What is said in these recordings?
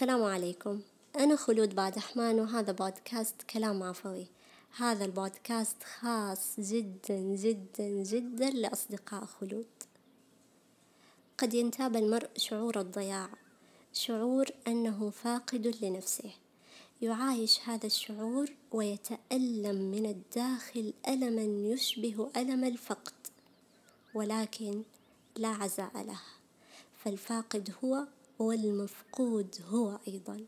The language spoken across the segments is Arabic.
السلام عليكم. أنا خلود بعد أحمان وهذا بودكاست كلام عفوي. هذا البودكاست خاص جدا جدا جدا لأصدقاء خلود. قد ينتاب المرء شعور الضياع شعور أنه فاقد لنفسه. يعايش هذا الشعور ويتألم من الداخل ألما يشبه ألم الفقد. ولكن لا عزاء له فالفاقد هو والمفقود هو أيضا.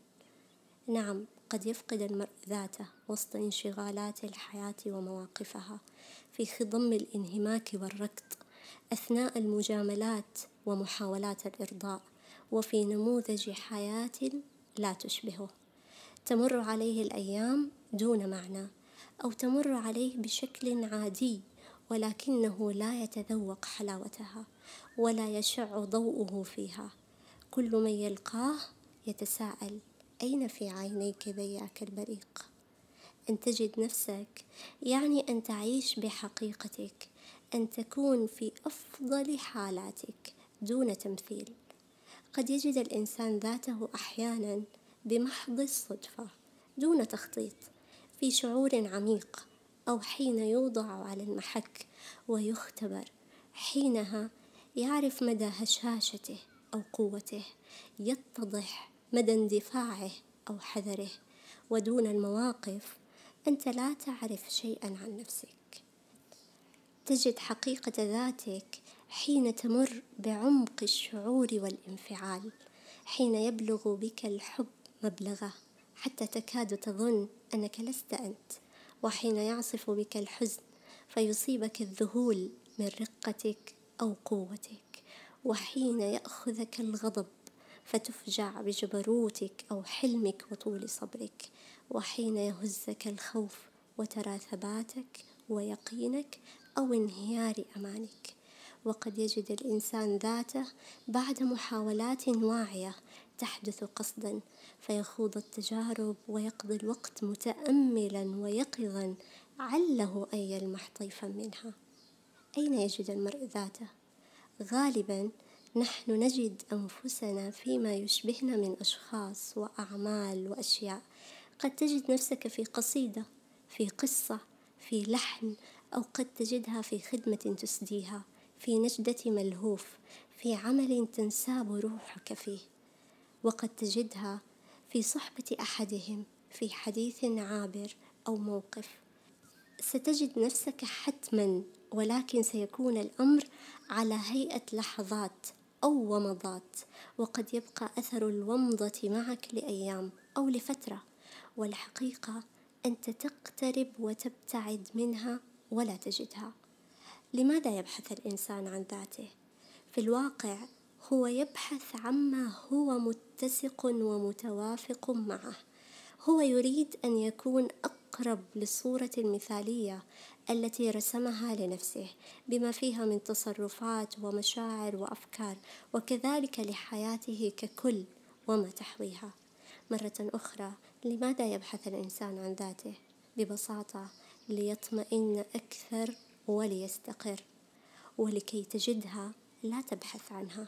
نعم قد يفقد المرء ذاته وسط انشغالات الحياة ومواقفها في خضم الانهماك والركض أثناء المجاملات ومحاولات الإرضاء وفي نموذج حياة لا تشبهه. تمر عليه الأيام دون معنى أو تمر عليه بشكل عادي ولكنه لا يتذوق حلاوتها ولا يشع ضوءه فيها. كل من يلقاه يتساءل أين في عينيك ذياك البريق؟ أن تجد نفسك يعني أن تعيش بحقيقتك أن تكون في أفضل حالاتك دون تمثيل. قد يجد الإنسان ذاته أحيانا بمحض الصدفة دون تخطيط في شعور عميق أو حين يوضع على المحك ويختبر حينها يعرف مدى هشاشته أو قوته يتضح مدى اندفاعه أو حذره ودون المواقف أنت لا تعرف شيئا عن نفسك. تجد حقيقة ذاتك حين تمر بعمق الشعور والانفعال حين يبلغ بك الحب مبلغه حتى تكاد تظن أنك لست أنت وحين يعصف بك الحزن فيصيبك الذهول من رقتك أو قوتك. وحين يأخذك الغضب فتفجع بجبروتك أو حلمك وطول صبرك وحين يهزك الخوف وترى ثباتك ويقينك أو انهيار أمانك. وقد يجد الإنسان ذاته بعد محاولات واعية تحدث قصدا فيخوض التجارب ويقضي الوقت متأملا ويقظا عله أن يلمح طيفا منها. أين يجد المرء ذاته؟ غالبا نحن نجد أنفسنا فيما يشبهنا من أشخاص وأعمال وأشياء. قد تجد نفسك في قصيدة في قصة في لحن أو قد تجدها في خدمة تسديها في نجدة ملهوف في عمل تنساب روحك فيه. وقد تجدها في صحبة أحدهم في حديث عابر أو موقف. ستجد نفسك حتما ولكن سيكون الأمر على هيئة لحظات أو ومضات وقد يبقى أثر الومضة معك لأيام أو لفترة والحقيقة أنت تقترب وتبتعد منها ولا تجدها لماذا يبحث الإنسان عن ذاته؟ في الواقع هو يبحث عما هو متسق ومتوافق معه هو يريد أن يكون أقرب للصورة المثالية التي رسمها لنفسه بما فيها من تصرفات ومشاعر وأفكار وكذلك لحياته ككل وما تحويها. مرة أخرى لماذا يبحث الإنسان عن ذاته؟ ببساطة ليطمئن أكثر وليستقر. ولكي تجدها لا تبحث عنها.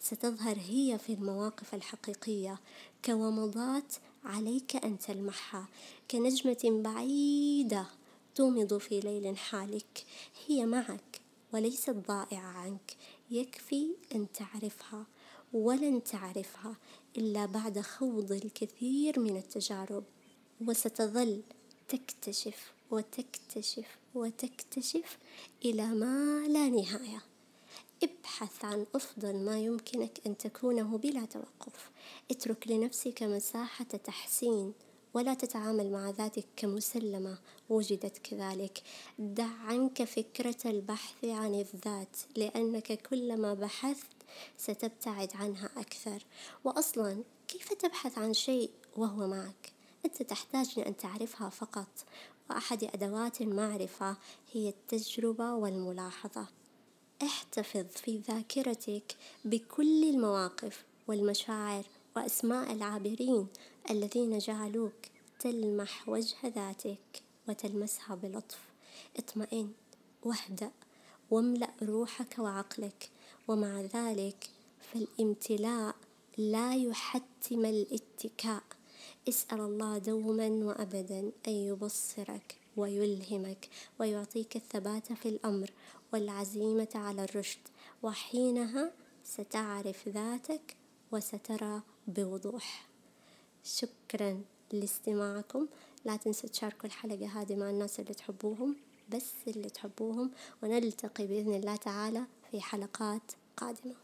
ستظهر هي في المواقف الحقيقية كومضات عليك أن تلمحها. كنجمة بعيدة تومض في ليل حالك. هي معك وليست ضائعة عنك. يكفي أن تعرفها ولن تعرفها إلا بعد خوض الكثير من التجارب. وستظل تكتشف وتكتشف وتكتشف إلى ما لا نهاية. ابحث عن أفضل ما يمكنك أن تكونه بلا توقف. اترك لنفسك مساحة تحسين ولا تتعامل مع ذاتك كمسلمة. وجدت كذلك. دع عنك فكرة البحث عن الذات لأنك كلما بحثت ستبتعد عنها أكثر. وأصلا كيف تبحث عن شيء وهو معك؟ أنت تحتاج لأن تعرفها فقط. وأحد أدوات المعرفة هي التجربة والملاحظة. احتفظ في ذاكرتك بكل المواقف والمشاعر وأسماء العابرين الذين جعلوك تلمح وجه ذاتك وتلمسها بلطف. اطمئن واهدأ واملأ روحك وعقلك. ومع ذلك فالامتلاء لا يحتم الاتكاء. اسأل الله دوما وأبدا أن يبصرك. ويلهمك ويعطيك الثبات في الأمر والعزيمة على الرشد وحينها ستعرف ذاتك وسترى بوضوح. شكرا لاستماعكم. لا تنسوا تشاركوا الحلقة هذه مع الناس اللي تحبوهم بس اللي تحبوهم ونلتقي بإذن الله تعالى في حلقات قادمة.